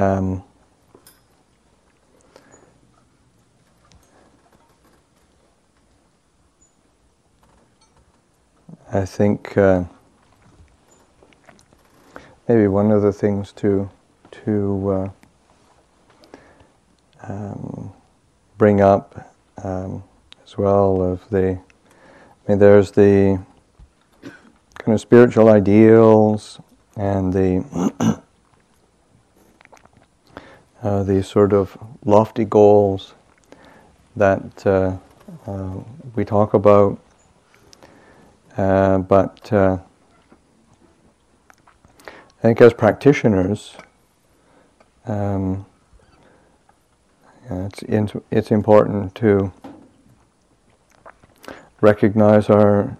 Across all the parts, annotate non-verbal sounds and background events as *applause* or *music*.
um, I think uh, maybe one of the things to to uh, um, bring up um, as well of the I mean there's the kind of spiritual ideals and the *clears throat* uh, these sort of lofty goals that uh, uh, we talk about. Uh, but uh, I think as practitioners, um, it's, it's important to recognize our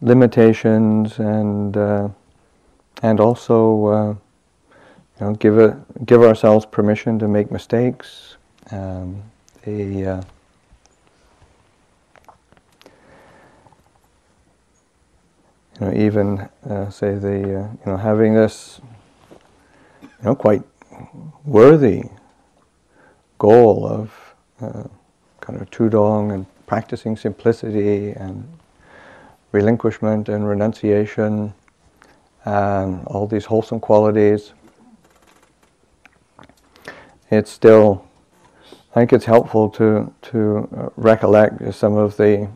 limitations and uh, and also you know give a, give ourselves permission to make mistakes. Um, the uh, you know, even uh, say the uh, you know having this you know quite worthy goal of uh, kind of tudong and practicing simplicity and relinquishment and renunciation and all these wholesome qualities. It's still, I think it's helpful to to uh, recollect some of the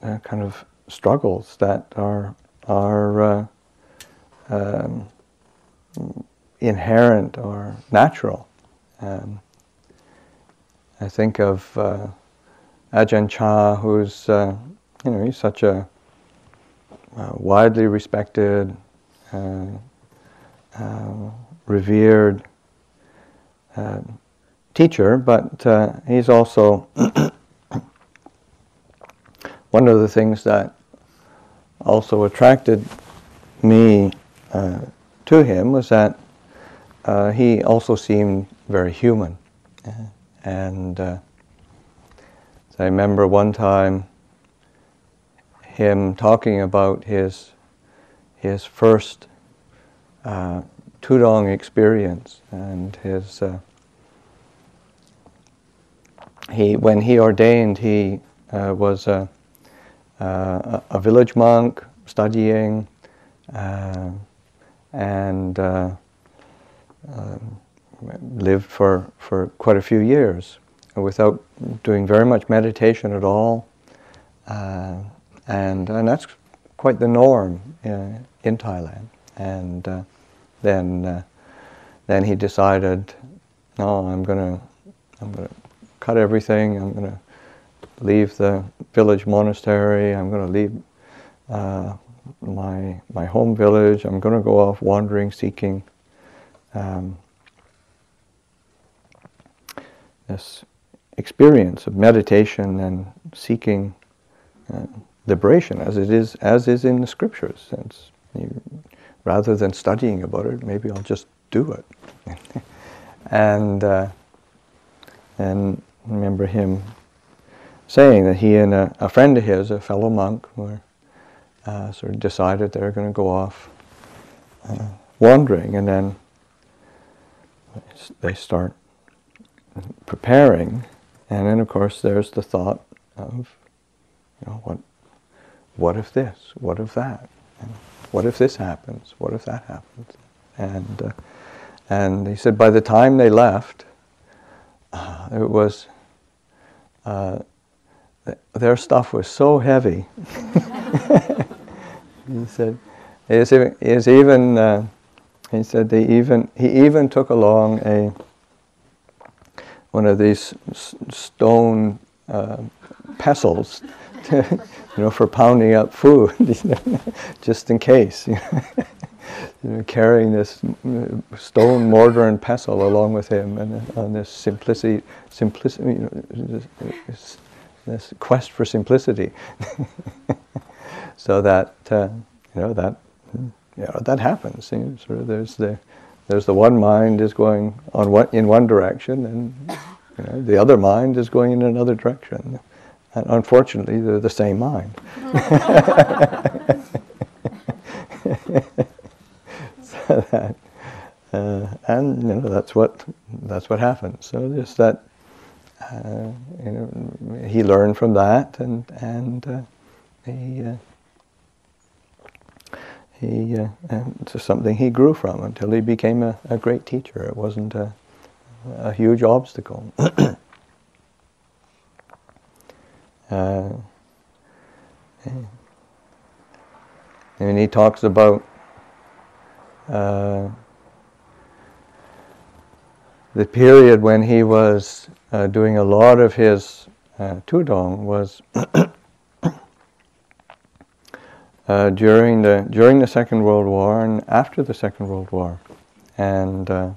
uh, kind of struggles that are are uh, um, inherent or natural. Um, I think of uh, Ajahn Chah, who's uh, you know he's such a uh, widely respected, uh, uh, teacher, but he's also *coughs* one of the things that also attracted me uh, to him was that uh, he also seemed very human. And uh, I remember one time him talking about his, his first uh, Tudong experience and his. Uh, he, when he ordained, he uh, was a uh, a, village monk studying uh, and uh, um, lived for, for quite a few years without doing very much meditation at all. Uh, and, and that's quite the norm in, in Thailand. And then, uh, then he decided, no, I'm going to I'm gonna cut everything, I'm going to leave the village monastery. I'm going to leave uh, my my home village. I'm going to go off wandering, seeking um, this experience of meditation and seeking uh, liberation, as it is as is in the scriptures. You, rather than studying about it, maybe I'll just do it. *laughs* and uh, and remember him saying that he and a, a friend of his, a fellow monk, were uh, sort of decided they were going to go off uh, wandering, and then they start preparing, and then of course there's the thought of, you know, what, what if this? What if that? And what if this happens? What if that happens? And uh, and he said by the time they left, uh, it was uh, their stuff was so heavy. *laughs* he said, "Is even, even uh, he said they even he even took along a one of these s- stone uh, pestles, *laughs* you know, for pounding up food, *laughs* just in case. *laughs* You know, carrying this stone mortar and pestle along with him, and on this simplicity, simplicity, you know, this, this quest for simplicity, so that uh, you know that you know, that happens. You know, sort of there's the there's the one mind is going on one, in one direction, and you know, the other mind is going in another direction. And unfortunately, they're the same mind. *laughs* so that, uh, and and you know that's what that's what happened. So just that uh, you know he learned from that, and and uh, he. Uh, he, uh, it's something he grew from until he became a, a great teacher. It wasn't a, a huge obstacle. *clears throat* uh, and he talks about uh, the period when he was uh, doing a lot of his uh, tudong was *coughs* uh, during the during the Second World War and after the Second World War, and uh,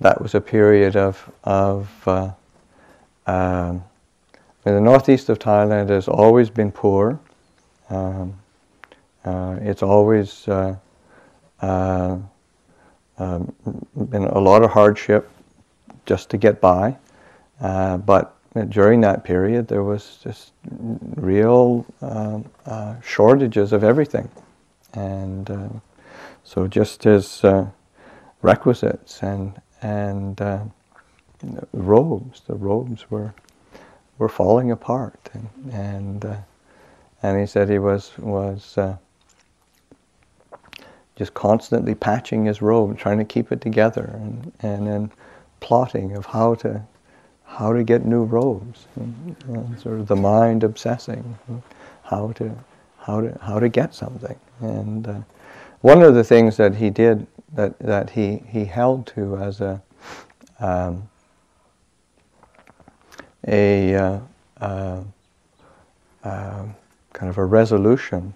that was a period of of uh, um, the northeast of Thailand has always been poor. Um, uh, it's always uh, uh, um, been a lot of hardship just to get by, but during that period, there was just real uh, uh, shortages of everything. And uh, so just as uh, requisites and, and uh, robes, the robes were, were falling apart. And, and, uh, and he said he was, was just constantly patching his robe, trying to keep it together, and, and then plotting of how to how to get new robes, and, sort of the mind obsessing how to how to how to get something. And uh, one of the things that he did that that he he held to as a um, a uh, uh, uh kind of a resolution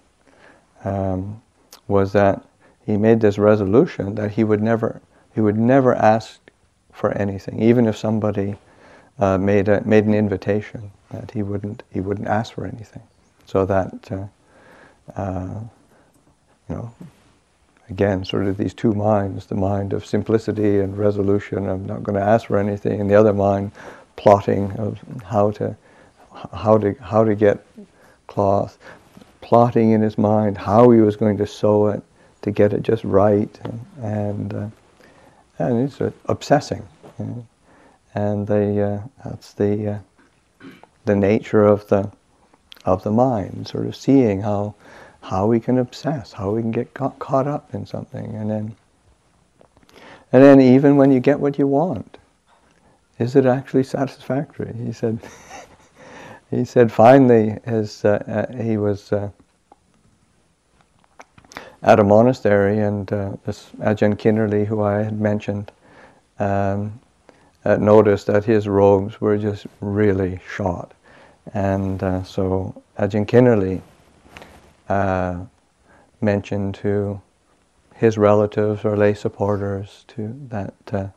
um, was that he made this resolution that he would never he would never ask for anything, even if somebody uh, made a, made an invitation that he wouldn't he wouldn't ask for anything, so that uh, you know again sort of these two minds the mind of simplicity and resolution I'm not going to ask for anything and the other mind plotting of how to how to how to get cloth plotting in his mind how he was going to sew it to get it just right and and, uh, and it's uh, obsessing. And the uh, that's the uh, the nature of the of the mind, sort of seeing how how we can obsess, how we can get caught up in something, and then and then even when you get what you want, is it actually satisfactory? He said. *laughs* he said finally, as uh, uh, he was uh, at a monastery, and uh, this Ajahn Kinaree, who I had mentioned, um, uh, noticed that his robes were just really short. And uh, so Ajahn Kinaree mentioned to his relatives or lay supporters to that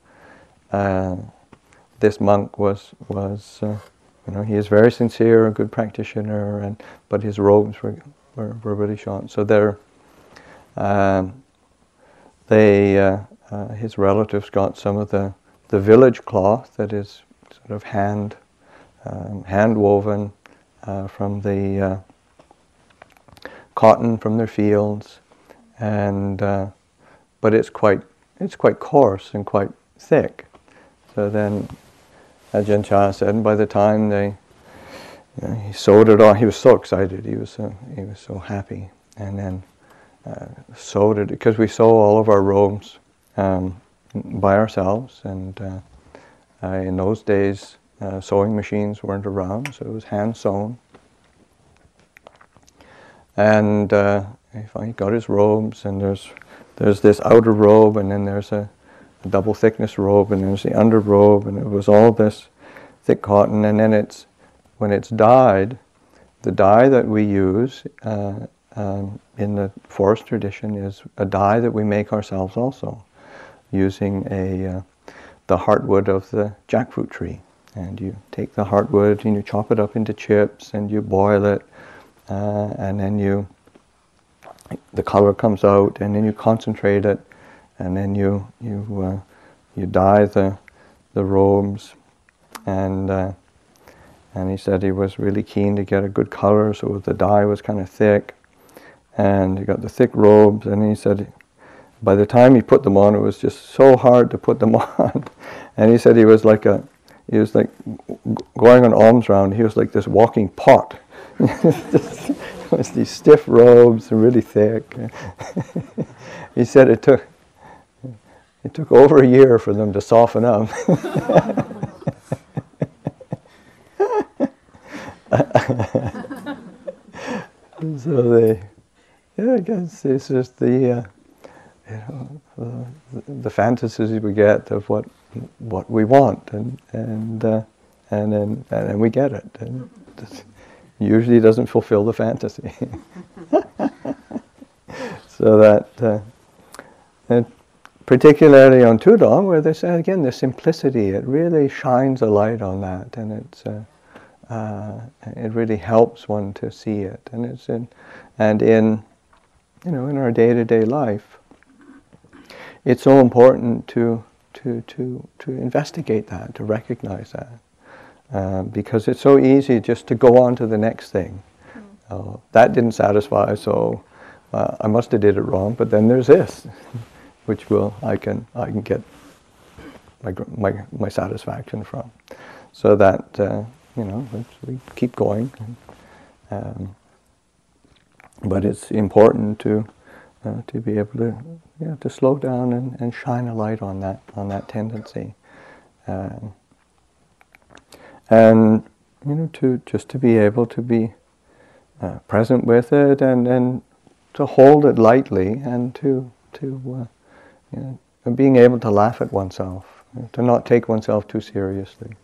this monk was was uh, you know he is very sincere, a good practitioner, and but his robes were were, were really short. So they're um, they his relatives got some of the the village cloth that is sort of hand um, hand woven uh, from the uh, cotton from their fields, and uh, but it's quite it's quite coarse and quite thick. So then Ajahn Chah said, by the time they you know, he sewed it on, he was so excited. He was so he was so happy, and then uh, sewed it because we sew all of our robes. Um, by ourselves. And uh, uh, in those days, uh, sewing machines weren't around, so it was hand sewn. And uh, he got his robes, and there's there's this outer robe, and then there's a double thickness robe, and there's the under robe, and it was all this thick cotton. And then it's when it's dyed, the dye that we use uh, um, in the forest tradition is a dye that we make ourselves also using a uh, the heartwood of the jackfruit tree. And you take the heartwood and you chop it up into chips and you boil it, uh, and then you the color comes out, and then you concentrate it, and then you you uh, you dye the the robes, and uh, and he said he was really keen to get a good color, so the dye was kind of thick, and he got the thick robes, and he said by the time he put them on, it was just so hard to put them *laughs* on. and he said he was like a, he was like going on alms round. He was like this walking pot. *laughs* it was these stiff robes really thick. *laughs* he said it took, it took over a year for them to soften up. *laughs* so they, yeah, I guess it's just the, uh, you know, the, the, fantasies we get of what what we want, and and uh, and then and then we get it, and it usually doesn't fulfill the fantasy. *laughs* so that, uh, and particularly on Tudong, where they again the simplicity, it really shines a light on that, and it's. Uh, uh, it really helps one to see it, and it's in, and in, you know, in our day-to-day life, it's so important to to to to investigate that, to recognize that, uh, because it's so easy just to go on to the next thing. Mm. Uh, that didn't satisfy, so uh, I must have did it wrong. But then there's this, *laughs* which will I can I can get my my my satisfaction from, so that uh, you know, we keep going. Um, but it's important to uh, to be able to yeah, to slow down and, and shine a light on that on that tendency, um, and you know to just to be able to be uh, present with it and and to hold it lightly and to to uh, you know, being able to laugh at oneself, to not take oneself too seriously.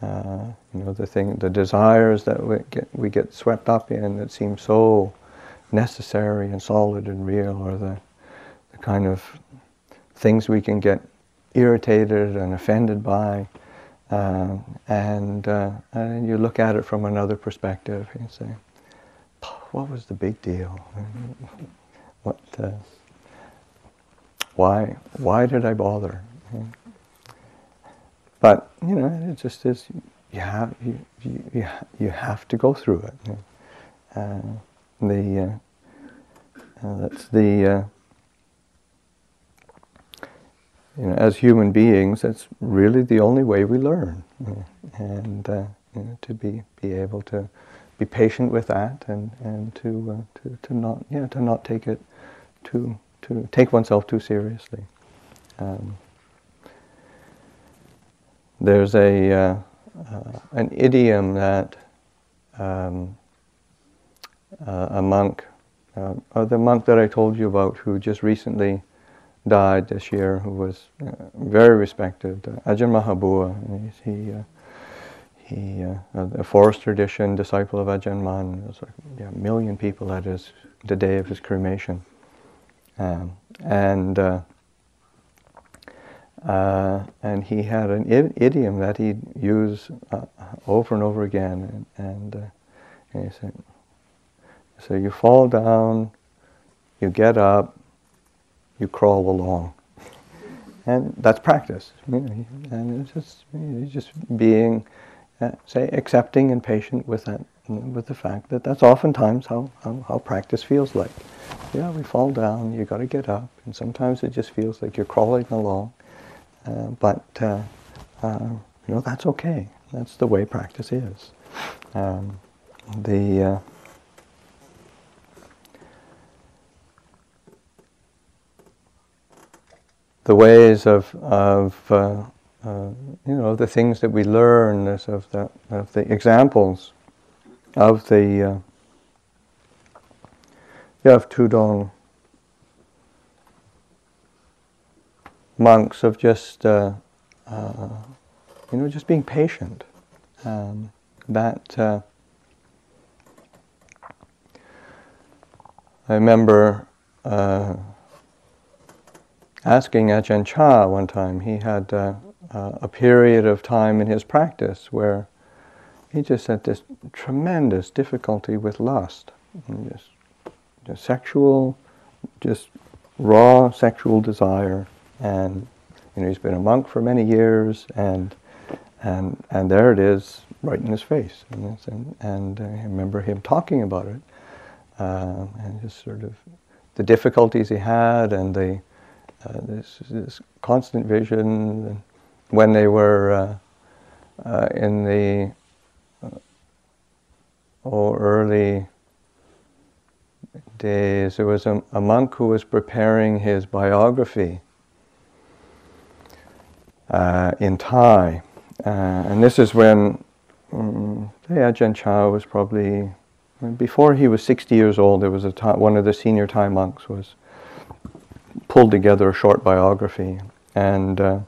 Uh, you know, the thing, the desires that we get, we get swept up in that seem so necessary and solid and real, or the, the kind of things we can get irritated and offended by. Uh, and, uh, and you look at it from another perspective and say, what was the big deal? what, uh, why, why did I bother? But you know, it just is. You have you you, you have to go through it. Uh, the uh, uh, that's the uh, you know, as human beings, that's really the only way we learn, and uh, you know, to be be able to be patient with that, and and to uh, to to not yeah to not take it too to take oneself too seriously. Um, there's a uh, uh, an idiom that um, uh, a monk, uh, uh, the monk that I told you about, who just recently died this year, who was uh, very respected, Ajahn Mahabua. He he a forest tradition disciple of Ajahn. There's like yeah, a million people at his the day of his cremation, um, and uh, and he had an I- idiom that he'd use uh, over and over again. And, and, uh, and he said, So you fall down, you get up, you crawl along. and that's practice. You know, and it's just, it's just being, uh, say, accepting and patient with that, with the fact that that's oftentimes how, how, how practice feels like. Yeah, we fall down, you got to get up, and sometimes it just feels like you're crawling along. Uh, but uh, uh, you know that's okay. That's the way practice is. Um, the the ways of of uh, uh, you know the things that we learn of the of the examples of the uh, of Tudong monks of just uh, uh, you know just being patient. Um, that uh, I remember uh, asking Ajahn Chah one time. He had uh, uh, a period of time in his practice where he just had this tremendous difficulty with lust, just, just sexual, just raw sexual desire and you know he's been a monk for many years, and and and there it is, right in his face, and and, and I remember him talking about it, uh, and just sort of the difficulties he had, and the uh, this, this constant vision. When they were uh, uh, in the oh, early days, there was a, a, monk who was preparing his biography uh, in Thai. Uh, and this is when um, Ajahn Chah was probably, before he was 60 years old, there was a Thai, one of the senior Thai monks was pulled together a short biography. And, uh,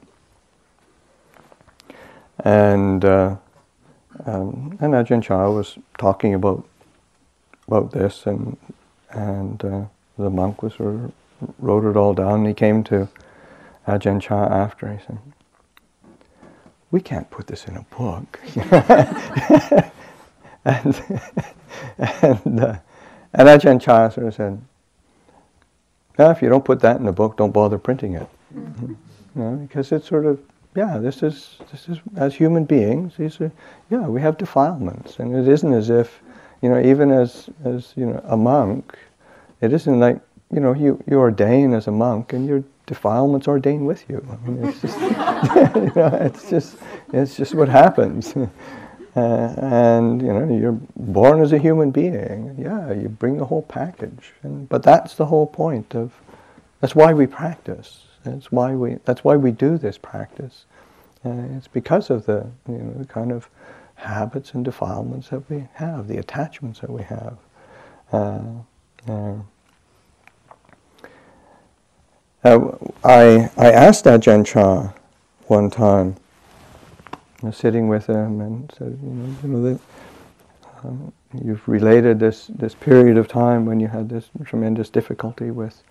and, uh, um, and Ajahn Chah was talking about, about this and, and uh, the monk was sort of wrote it all down. And he came to Ajahn Chah after. He said, we can't put this in a book. *laughs* and and, uh, and Ajahn Chah sort of said, no, if you don't put that in the book, don't bother printing it. Mm-hmm. You know, because it's sort of, yeah, this is, this is, as human beings, these are, yeah, we have defilements. And it isn't as if, you know, even as, as you know, a monk, it isn't like, you know, you, you ordain as a monk and your defilements ordain with you. I mean, it's just, *laughs* you know, it's just, it's just what happens. *laughs* Uh, and you know you're born as a human being. Yeah, you bring the whole package. And, but that's the whole point of. That's why we practice. That's why we. That's why we do this practice. Uh, it's because of the you know the kind of habits and defilements that we have, the attachments that we have. Uh, uh, uh I I asked Ajahn Chah one time was sitting with him and said, you know, you know that, um, you've related this, this period of time when you had this tremendous difficulty with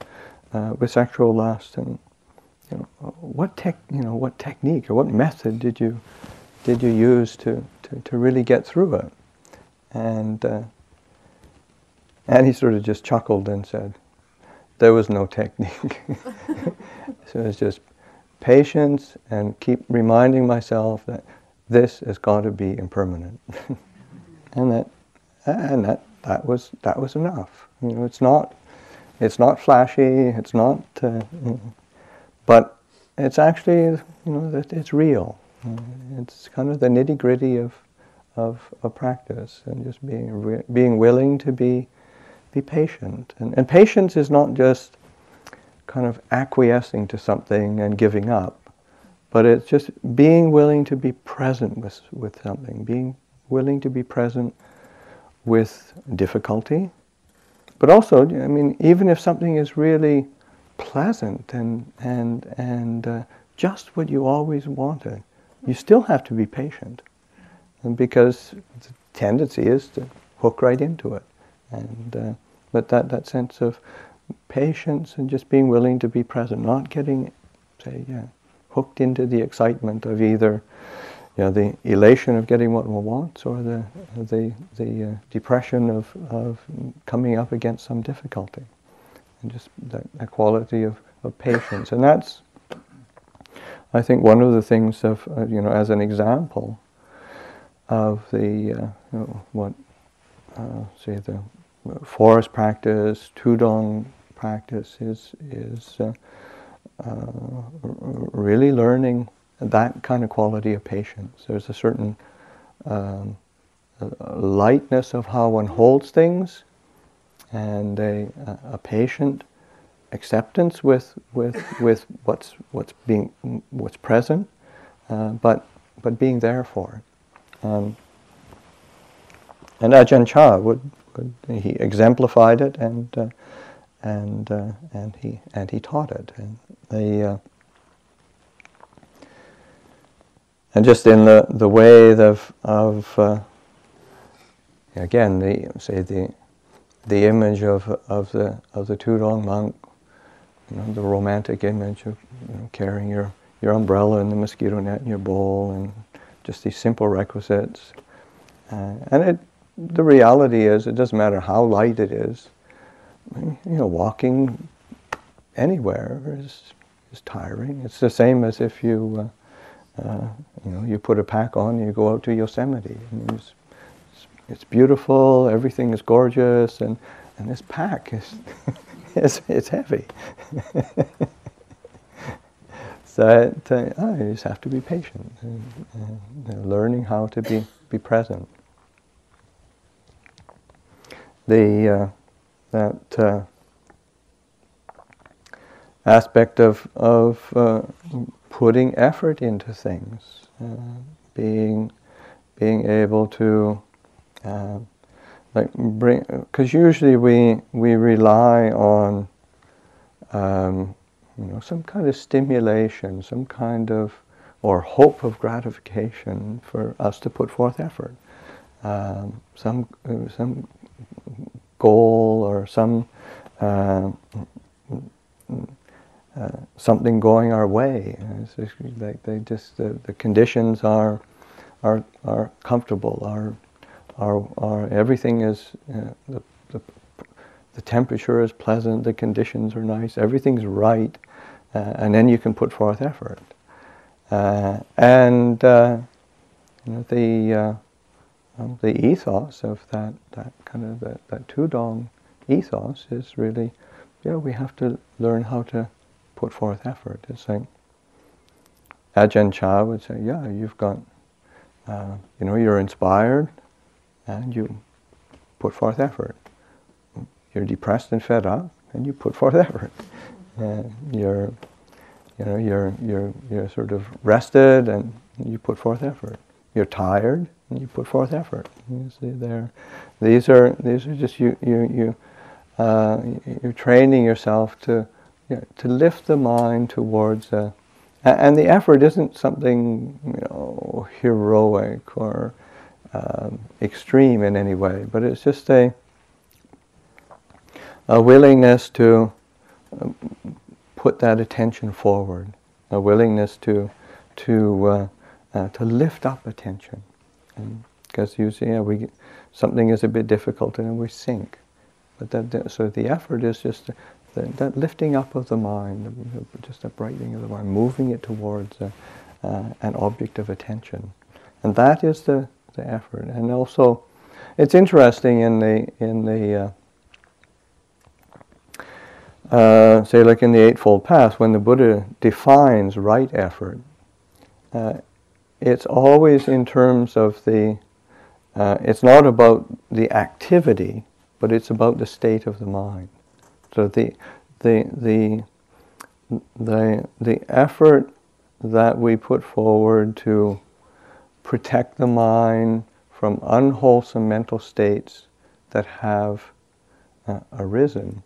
uh, with sexual lust, and you know, what tech, you know, what technique or what method did you did you use to, to, to really get through it? And uh, and he sort of just chuckled and said, there was no technique. *laughs* so it's just patience and keep reminding myself that this has got to be impermanent. *laughs* and that, and that, that was, that was enough. You know, it's not, it's not flashy, it's not, uh, but it's actually, you know, it's real. It's kind of the nitty gritty of, of, of practice and just being, being willing to be, be patient. And, and patience is not just kind of acquiescing to something and giving up. But it's just being willing to be present with, with something, being willing to be present with difficulty. But also, I mean, even if something is really pleasant and, and, and uh, just what you always wanted, you still have to be patient. And because the tendency is to hook right into it. And, uh, but that, that sense of patience and just being willing to be present, not getting, say, yeah, hooked into the excitement of either you know, the elation of getting what one wants or the, the, the uh, depression of, of coming up against some difficulty. And just that, that quality of, of patience. And that's, I think, one of the things of, uh, you know, as an example of the, uh, you know, what, uh, say, the forest practice, Tudong practice is, is uh, uh, really learning that kind of quality of patience. There's a certain um, lightness of how one holds things and a, a patient acceptance with, with, with what's, what's, being, what's present, uh, but, but being there for it. Um, and Ajahn Chah would, would, he exemplified it and uh, and uh, and he and he taught it. And the uh, and just in the the way of of uh, again the say the the image of of the of the Tudong monk, you know, the romantic image of you know, carrying your your umbrella and the mosquito net in your bowl and just these simple requisites. Uh, and it, the reality is, it doesn't matter how light it is you know, walking anywhere is, is tiring. It's the same as if you, uh, uh, you know, you put a pack on and you go out to Yosemite. I mean, it's, it's, it's, beautiful, everything is gorgeous, and, and this pack is, *laughs* is it's heavy. *laughs* so uh, oh, you just have to be patient, and, and learning how to be, be present. The uh, that uh, aspect of of uh, putting effort into things, uh, being being able to uh, like bring because usually we we rely on um, you know some kind of stimulation, some kind of or hope of gratification for us to put forth effort, um, some uh, some goal or some uh, uh, something going our way. Like they just the, the conditions are are are comfortable. Are are are everything is uh, the, the the temperature is pleasant. The conditions are nice. Everything's right, uh, and then you can put forth effort. Uh, and uh, you know, the um, the ethos of that that kind of that, that tudong ethos is really, yeah, we have to learn how to put forth effort. It's like Ajahn Chah would say, yeah, you've got, uh, you know, you're inspired and you put forth effort. You're depressed and fed up and you put forth effort. And you're, you know, you're, you're, you're sort of rested and you put forth effort. You're tired and you put forth effort. You see there, these are, these are just you, you, you, uh, you're training yourself to, yeah, to lift the mind towards a, and the effort isn't something you know heroic or um, extreme in any way, but it's just a a willingness to um, put that attention forward, a willingness to to uh, uh, to lift up attention, because usually yeah, we something is a bit difficult and we sink, but that, that so the effort is just that, that lifting up of the mind, just a brightening of the mind, moving it towards a, uh, an object of attention. And that is the, the effort. And also, it's interesting in the, in the uh, uh, say like in the Eightfold Path, when the Buddha defines right effort, uh, it's always in terms of the, uh, it's not about the activity, but it's about the state of the mind. So the, the, the, the, the effort that we put forward to protect the mind from unwholesome mental states that have uh, arisen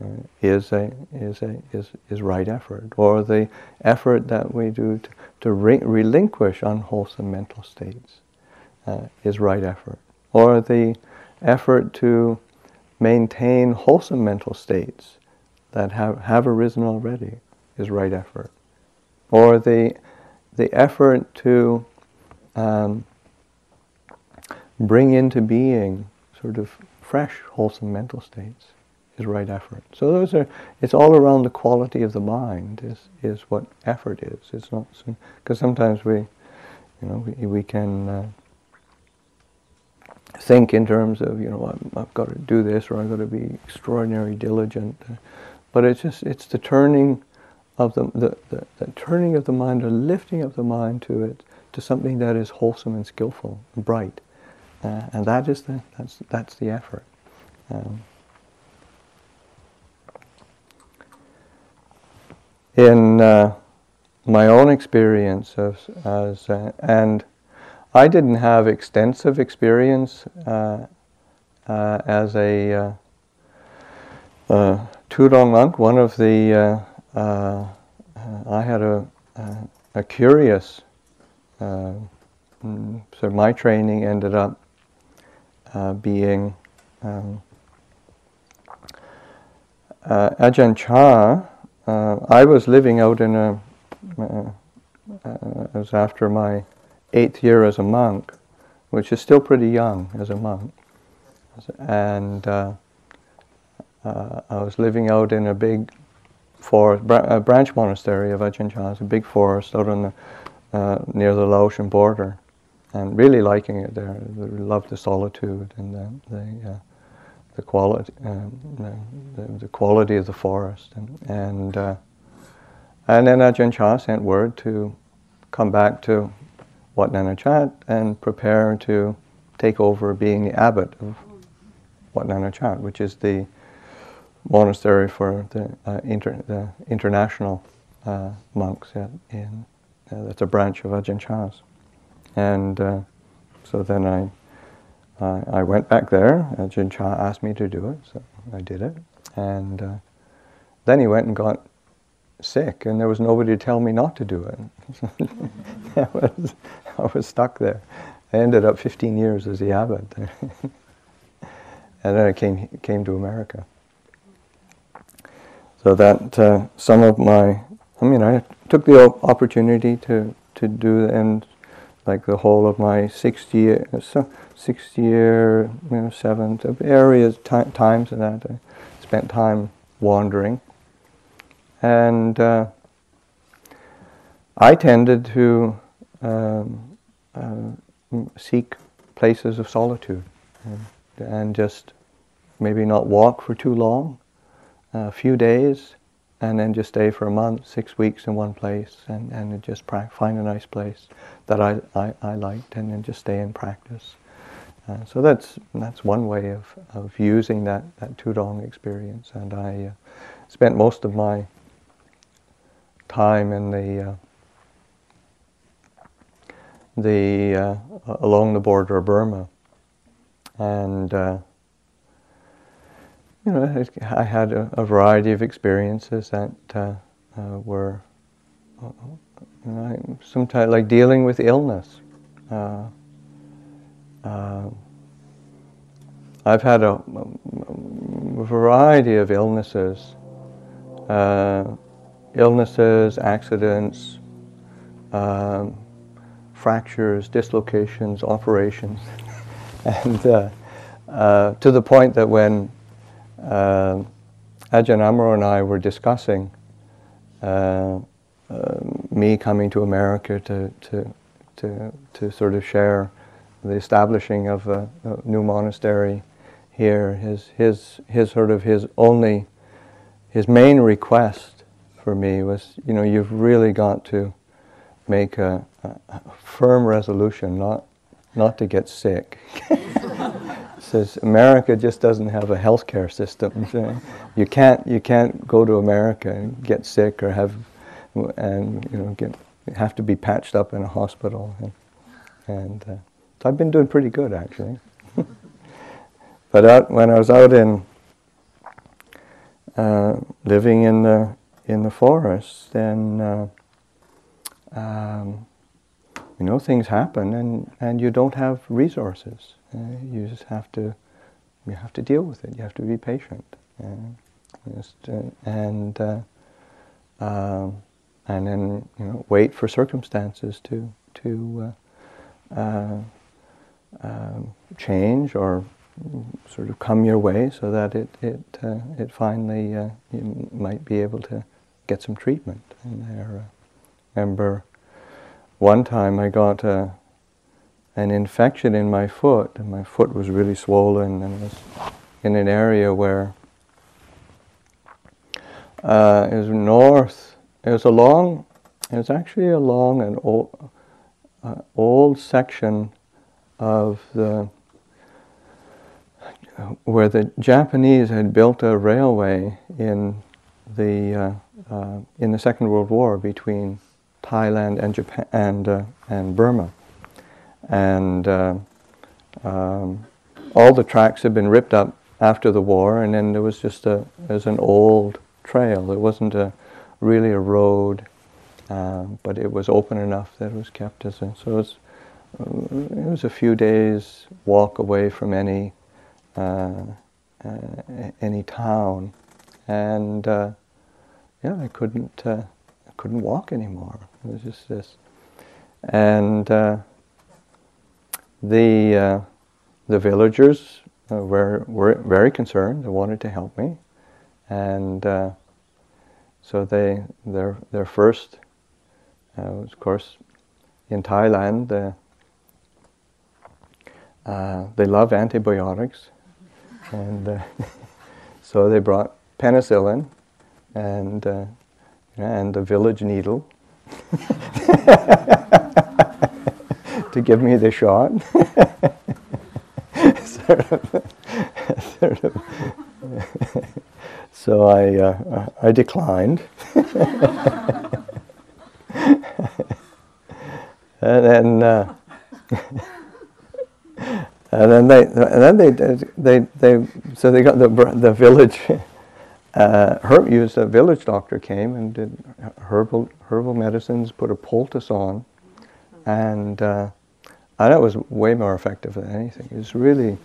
uh, is a is a is is right effort, or the effort that we do to, to re- relinquish unwholesome mental states uh, is right effort, or the effort to maintain wholesome mental states that have, have arisen already is right effort. Or the, the effort to um, bring into being sort of fresh, wholesome mental states is right effort. So those are, it's all around the quality of the mind is, is what effort is. It's not, because sometimes we, you know, we, we can uh, think in terms of, you know, I've, I've, got to do this or I've got to be extraordinarily diligent. But it's just, it's the turning of the, the, the, the turning of the mind, or lifting of the mind to it, to something that is wholesome and skillful and bright. Uh, and that is the, that's, that's the effort. Um, in uh, my own experience of, as, uh, and I didn't have extensive experience uh, uh, as a uh, uh, Tudong monk. One of the I had a a curious. Mm, so my training ended up being um, Ajahn Chah. I was living out in a. it was after my eighth year as a monk, which is still pretty young as a monk. And uh, uh, I was living out in a big forest, bra- branch monastery of Ajahn Chah. It's a big forest out on the, uh, near the Laotian border, and really liking it there. I loved the solitude and the the, uh, the quality um, the, the, quality of the forest and and uh, And then Ajahn Chah sent word to come back to Wat Nanachat and prepare to take over being the abbot of Wat Nanachat, which is the monastery for the, uh, inter, the international uh, monks in, uh, that's a branch of Ajahn Chah's. And uh, so then I, I went back there. Ajahn Chah asked me to do it, so I did it. And uh, then he went and got sick, and there was nobody to tell me not to do it. *laughs* I, was, I was stuck there. I ended up 15 years as the abbot. *laughs* and then I came, came to America. So that uh, some of my, I mean, I took the opportunity to, to do, and like the whole of my 60 year, so six year, you know, seventh areas, t- times and that. I spent time wandering. And uh, I tended to um, uh, seek places of solitude and, and, just maybe not walk for too long, a few days, and then just stay for a month, six weeks in one place, and, and just pra- find a nice place that I, I, I liked, and then just stay in practice. Uh, so that's that's one way of, of using that, that Tudong experience. And I uh, spent most of my time in the uh, the uh, along the border of Burma, and uh, you know I had a, a, variety of experiences that uh, were you know, sometimes like dealing with illness. Uh, I've had a, a, variety of illnesses, uh, illnesses, accidents, um, fractures, dislocations, operations, *laughs* and uh, uh, to the point that when uh, Ajahn Amaro and I were discussing uh, uh, me coming to America to, to, to, to sort of share the establishing of a, a, new monastery here, his, his, his sort of his only, his main request for me was, you know, you've really got to make a, a firm resolution not, not to get sick. *laughs* says America just doesn't have a healthcare system. *laughs* You can't you can't go to America and get sick or have and you know get have to be patched up in a hospital and, and uh, so I've been doing pretty good actually. *laughs* but out, when I was out in uh, living in the in the forest, then uh, um, you know things happen, and, and you don't have resources. Uh, you just have to you have to deal with it. You have to be patient, just, uh, and uh, um, and then you know wait for circumstances to to uh, um, change or sort of come your way so that it it uh, it finally uh, you might be able to get some treatment there. Uh, remember one time I got a, uh, an infection in my foot and my foot was really swollen and was in an area where uh, it was north. It was a long. It was actually a long and old, uh, old section of the where the Japanese had built a railway in the uh, uh, in the Second World War between Thailand and Japan and uh, and Burma, and uh, um, all the tracks had been ripped up after the war, and then there was just a there's an old trail. It wasn't a really a road, uh, but it was open enough that it was kept as a so it's it was a few days walk away from any uh, uh, any town, and uh, yeah, I couldn't uh, I couldn't walk anymore. It was just this, and the uh, the villagers were were very concerned. They wanted to help me, and so they their their first, of course, in Thailand uh, they love antibiotics, and uh, *laughs* so they brought penicillin, and uh, and the village needle *laughs* to give me the shot. *laughs* sort of, *laughs* sort of. so I, uh, I declined. *laughs* and then, uh, and then they, and then they, they, they, so they got the the village. Uh, herb used a village doctor came and did herbal herbal medicines, put a poultice on, and uh, and that was way more effective than anything. It was really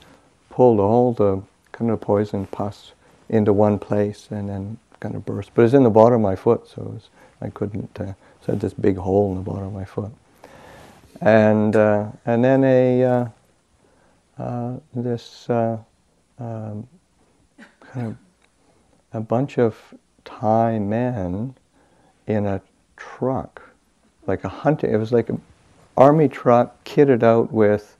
pulled all the kind of poison pus into one place and then kind of burst. But it's in the bottom of my foot, so was, I couldn't. Uh, so I had this big hole in the bottom of my foot, and uh, and then a uh, uh this uh, um, kind of a bunch of Thai men in a truck, like a hunting. It was like an army truck kitted out with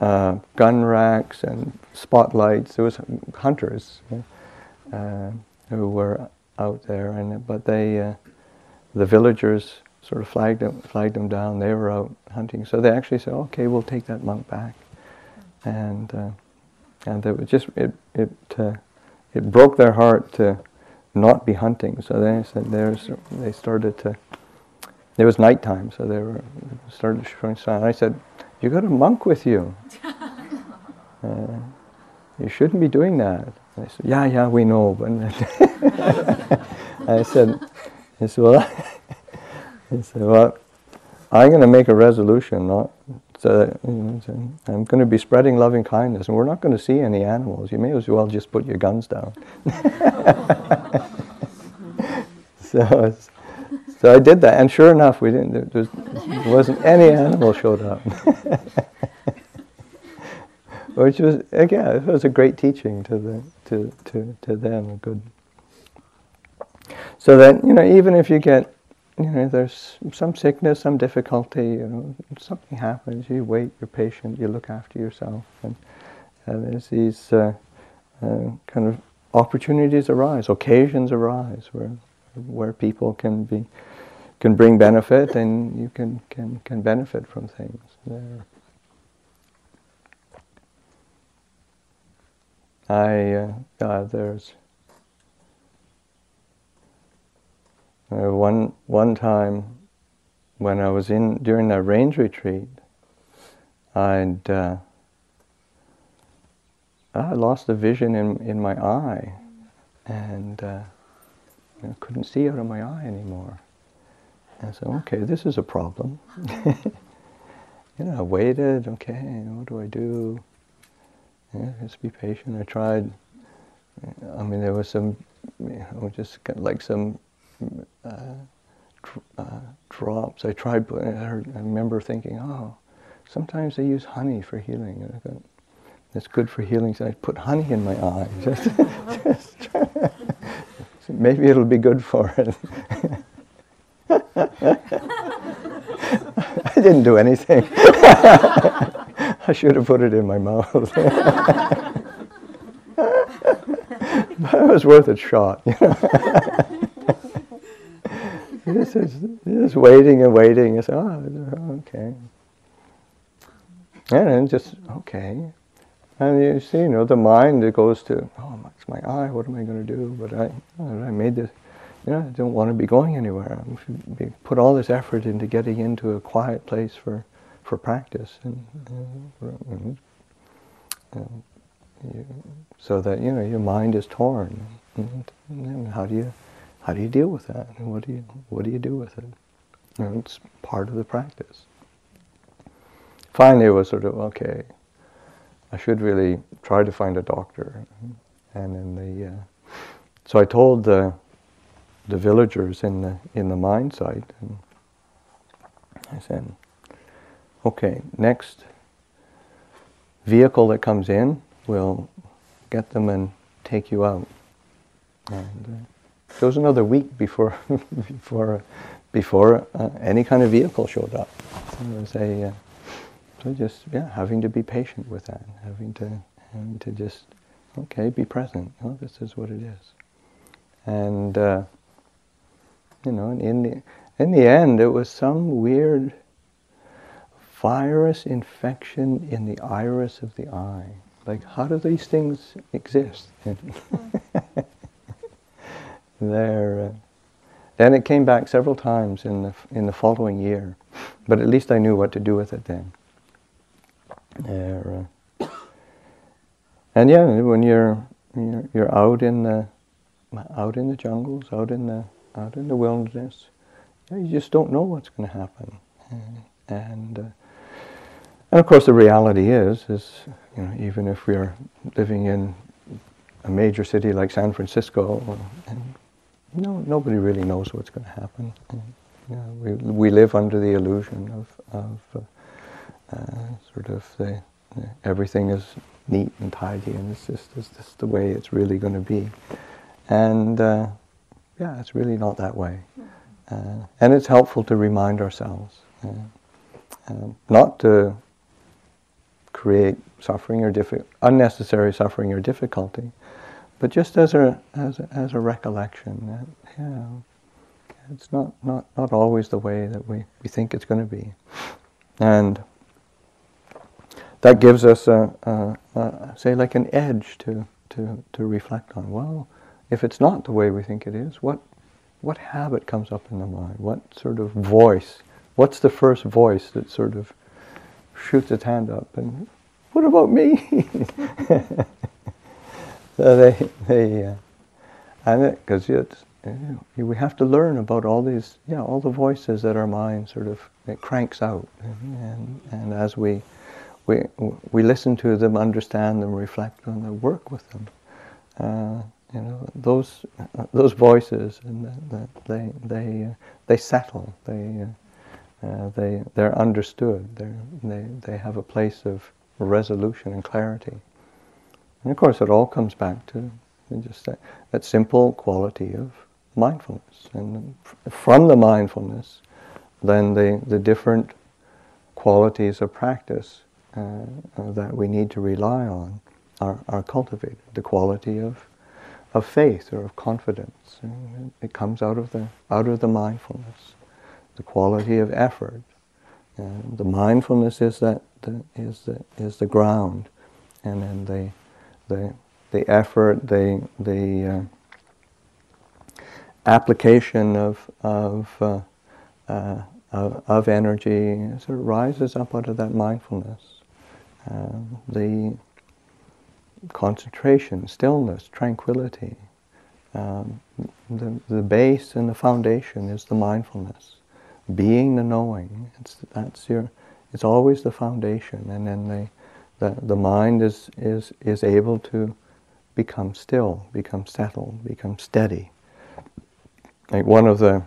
uh, gun racks and spotlights. There was hunters uh, who were out there, and but they, uh, the villagers, sort of flagged them, flagged them down. They were out hunting, so they actually said, "Okay, we'll take that monk back," and uh, and it was just it it uh, it broke their heart to not be hunting. So they said there's they started to. It was nighttime, so they were started showing signs. I said, "You got a monk with you. *laughs* Uh, you shouldn't be doing that." And they said, "Yeah, yeah, we know." But *laughs* I said, "I said, well, *laughs* I said, well, I'm going to make a resolution, not so, you know, so I'm going to be spreading loving kindness, and we're not going to see any animals. You may as well just put your guns down. so, so I did that, and sure enough, we didn't. There, there wasn't any animal showed up, *laughs* which was again, it was a great teaching to the to to to them. Good. So that you know, even if you get you know, there's some sickness, some difficulty, you know, something happens, you wait, you're patient, you look after yourself. And uh, there's these uh, uh, kind of opportunities arise, occasions arise where, where people can be, can bring benefit and you can, can, can benefit from things there. I, uh, uh, there's Uh, one one time, when I was in during a rains retreat, I'd uh, I lost the vision in in my eye, and uh, I couldn't see out of my eye anymore. And so, okay, this is a problem. *laughs* you know, I waited. Okay, what do I do? Yeah, just be patient. I tried. I mean, there was some, you know, just like some uh, uh, drops. I tried. I, heard, I remember thinking, oh, sometimes they use honey for healing. And I Thought, it's good for healing. So I put honey in my eye. *laughs* Just, just *laughs* maybe it'll be good for it. *laughs* I didn't do anything. *laughs* I should have put it in my mouth. *laughs* but it was worth a shot. You know? just, just waiting and waiting. It's, oh, okay. And then just, okay. And you see, you know, the mind it goes to, oh, it's my eye, what am I going to do? But I, I made this, know, I don't want to be going anywhere. I put all this effort into getting into a quiet place for, for practice. And, and, and you, so that, you know, your mind is torn. And, how do you how do you deal with that? And what do you what do you do with it? It's part of the practice. Finally, it was sort of okay. I should really try to find a doctor, and in the uh, so I told the the villagers in the in the mine site, and I said, okay, next vehicle that comes in, we'll get them and take you out. And, uh, it was another week before *laughs* before before uh, any kind of vehicle showed up. It was a uh, so just yeah having to be patient with that, having to having to just okay be present. Oh, this is what it is, and uh, You know, in the in the end, it was some weird virus infection in the iris of the eye. Like, how do these things exist? *laughs* there. Uh, then it came back several times in the in the following year, but at least I knew what to do with it then. There, uh, and yeah, when you're, you're you're out in the out in the jungles, out in the out in the wilderness, you just don't know what's going to happen, and uh, and of course the reality is is you know even if we're living in a major city like San Francisco, and no, nobody really knows what's going to happen. And, you know, we, we live under the illusion of, of uh, uh, sort of the, everything is neat and tidy and it's just, it's just the way it's really going to be. And uh, yeah, it's really not that way. Uh, and it's helpful to remind ourselves uh, um, not to create suffering or diffi- unnecessary suffering or difficulty, but just as a as a, as a recollection that yeah, it's not, not, not always the way that we, we think it's going to be, and that gives us a, a, a, say like an edge to, to, to reflect on. Well, if it's not the way we think it is, what what habit comes up in the mind? What sort of voice? What's the first voice that sort of shoots its hand up and what about me? *laughs* so they, they, uh, and because it's, we have to learn about all these, yeah, all the voices that our mind sort of it cranks out, and, and, and as we, we, we listen to them, understand them, reflect on them, work with them. Uh, you know, those those voices, and the, they they uh, they settle. They uh, uh, they they're understood. They they they have a place of resolution and clarity. And of course, it all comes back to just that, that simple quality of mindfulness. And from the mindfulness, then the, the different qualities of practice uh, uh, that we need to rely on are, are cultivated. The quality of, of faith or of confidence. And it comes out of the, out of the mindfulness. The quality of effort. And the mindfulness is, that, the, is, the, is the ground. And then the the the effort, the the uh, application of of, uh, uh, of, of energy sort of rises up out of that mindfulness. Um, the concentration, stillness, tranquility. Um, the, the base and the foundation is the mindfulness, being the knowing. It's, that's your, it's always the foundation, and then the the, the mind is, is, is able to become still, become settled, become steady. Like one of the,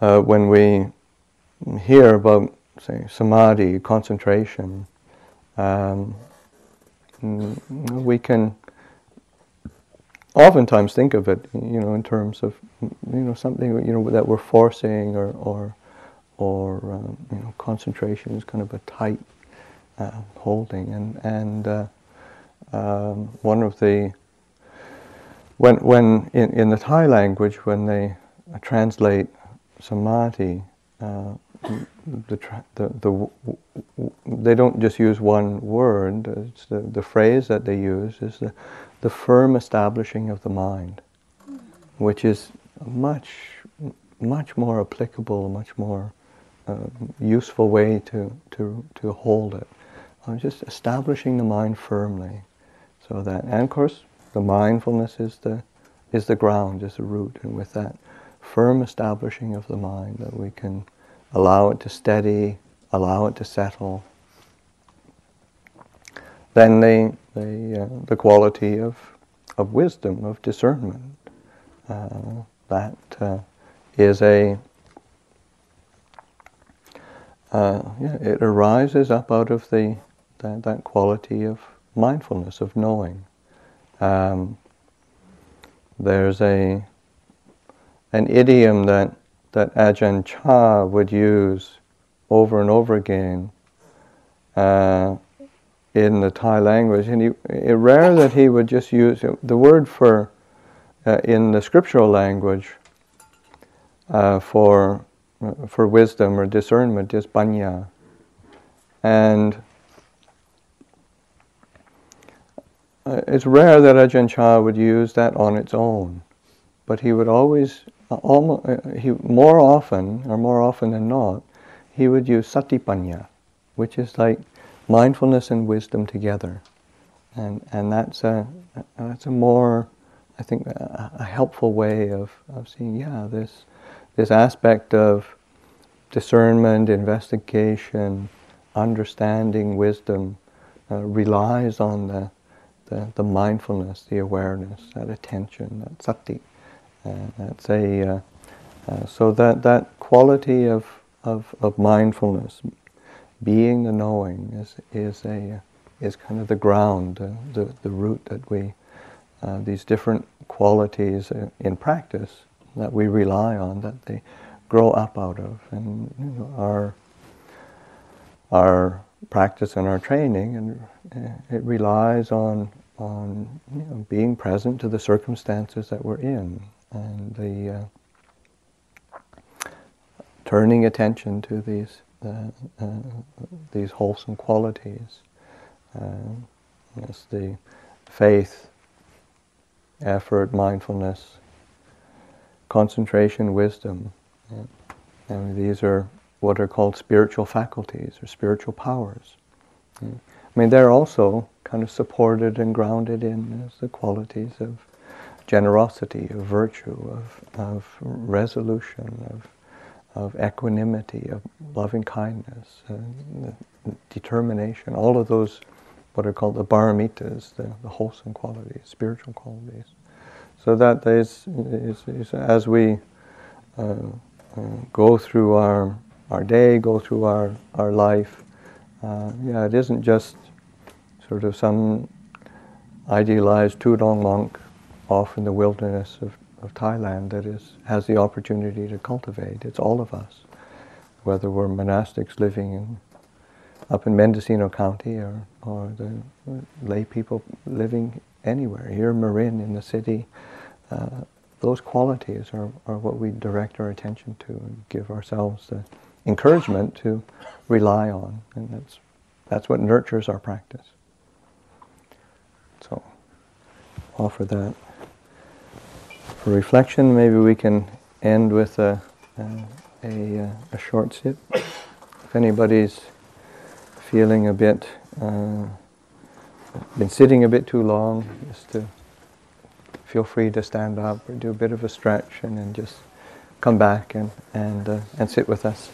uh, when we hear about, say, samadhi, concentration, um, we can oftentimes think of it, you know, in terms of, you know, something, you know, that we're forcing or, or or um, you know, concentration is kind of a tight uh, holding. And, and uh, um, one of the, when, when in, in the Thai language, when they translate samadhi, uh, the, the, the, they don't just use one word. It's the, the phrase that they use is the, the firm establishing of the mind, which is much, much more applicable, much more uh, useful way to, to, to hold it. I'm just establishing the mind firmly, so that, and of course, the mindfulness is the is the ground, is the root, and with that firm establishing of the mind, that we can allow it to steady, allow it to settle. Then the the, uh, the quality of of wisdom, of discernment, uh, that uh, is a uh, yeah, it arises up out of the that, that quality of mindfulness, of knowing. Um, there's a an idiom that that Ajahn Chah would use over and over again uh, in the Thai language, and it rare that he would just use the word for uh, in the scriptural language uh, for uh, for wisdom or discernment is panya, and uh, it's rare that Ajahn Chah would use that on its own, but he would always, uh, almost, uh, he more often or more often than not, he would use satipanya, which is like mindfulness and wisdom together, and and that's a that's a more I think a, a helpful way of, of seeing yeah this this aspect of discernment, investigation, understanding, wisdom uh, relies on the, the, the mindfulness, the awareness, that attention, that sati. Uh, that's a uh, uh, so that that quality of, of, of mindfulness, being the knowing, is is a is kind of the ground, the the root that we these different qualities in practice that we rely on, that they grow up out of, and you know, our our practice and our training, and it relies on on you know, being present to the circumstances that we're in, and the uh, turning attention to these uh, uh these wholesome qualities. Uh, yes, the faith, effort, mindfulness, concentration, wisdom. And these are what are called spiritual faculties or spiritual powers. I mean, they're also kind of supported and grounded in the qualities of generosity, of virtue, of, of resolution, of, of equanimity, of loving kindness, uh, determination, all of those what are called the baramitas, the, the wholesome qualities, spiritual qualities. So that is, is, is as we uh, uh, go through our, our day, go through our, our life, uh, yeah, it isn't just sort of some idealized Tudong monk off in the wilderness of, of Thailand that is, has the opportunity to cultivate. It's all of us, whether we're monastics living in up in Mendocino County or, or the lay people living anywhere, here in Marin in the city, uh, those qualities are, are what we direct our attention to and give ourselves the encouragement to rely on. And that's, that's what nurtures our practice. So, offer that. For reflection, maybe we can end with a, a, a, a short sit. If anybody's feeling a bit, uh, been sitting a bit too long, just to feel free to stand up or do a bit of a stretch and then just come back and, and, uh, and sit with us.